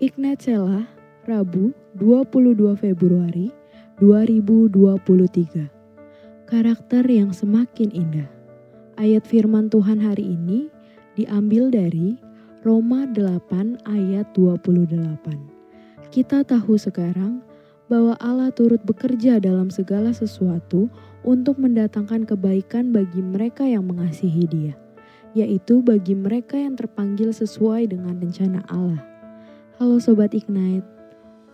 Ignat Sela, Rabu 22 Februari 2023. Karakter yang semakin indah. Ayat firman Tuhan hari ini diambil dari Roma 8 ayat 28. Kita tahu sekarang bahwa Allah turut bekerja dalam segala sesuatu untuk mendatangkan kebaikan bagi mereka yang mengasihi Dia, yaitu bagi mereka yang terpanggil sesuai dengan rencana Allah. Halo Sobat Ignite,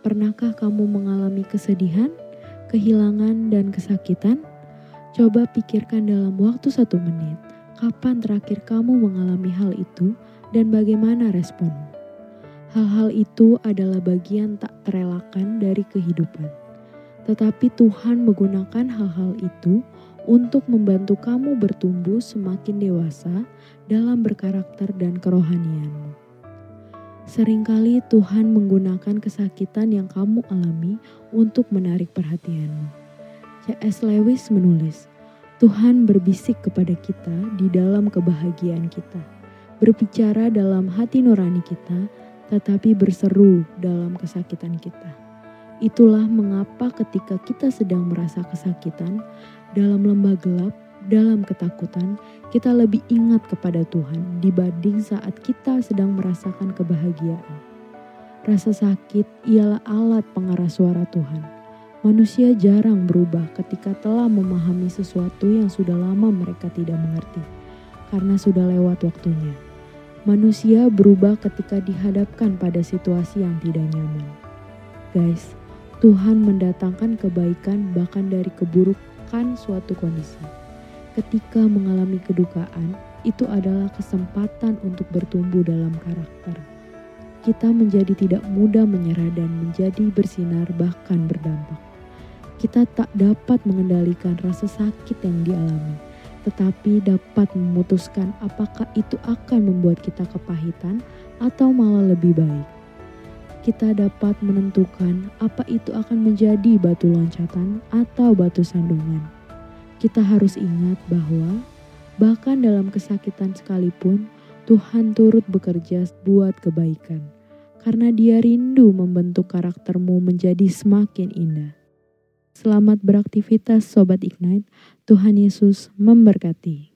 pernahkah kamu mengalami kesedihan, kehilangan, dan kesakitan? Coba pikirkan dalam waktu satu menit, kapan terakhir kamu mengalami hal itu dan bagaimana responmu. Hal-hal itu adalah bagian tak terelakkan dari kehidupan. Tetapi Tuhan menggunakan hal-hal itu untuk membantu kamu bertumbuh semakin dewasa dalam berkarakter dan kerohanianmu. Seringkali Tuhan menggunakan kesakitan yang kamu alami untuk menarik perhatianmu. C.S. Lewis menulis, Tuhan berbisik kepada kita di dalam kebahagiaan kita, berbicara dalam hati nurani kita, tetapi berseru dalam kesakitan kita. Itulah mengapa ketika kita sedang merasa kesakitan dalam lembah gelap, dalam ketakutan, kita lebih ingat kepada Tuhan dibanding saat kita sedang merasakan kebahagiaan. Rasa sakit ialah alat pengeras suara Tuhan. Manusia jarang berubah ketika telah memahami sesuatu yang sudah lama mereka tidak mengerti, karena sudah lewat waktunya. Manusia berubah ketika dihadapkan pada situasi yang tidak nyaman. Guys, Tuhan mendatangkan kebaikan bahkan dari keburukan suatu kondisi ketika mengalami kedukaan, itu adalah kesempatan untuk bertumbuh dalam karakter. Kita menjadi tidak mudah menyerah dan menjadi bersinar bahkan berdampak. Kita tak dapat mengendalikan rasa sakit yang dialami, tetapi dapat memutuskan apakah itu akan membuat kita kepahitan atau malah lebih baik. Kita dapat menentukan apa itu akan menjadi batu loncatan atau batu sandungan kita harus ingat bahwa bahkan dalam kesakitan sekalipun Tuhan turut bekerja buat kebaikan. Karena dia rindu membentuk karaktermu menjadi semakin indah. Selamat beraktivitas Sobat Ignite, Tuhan Yesus memberkati.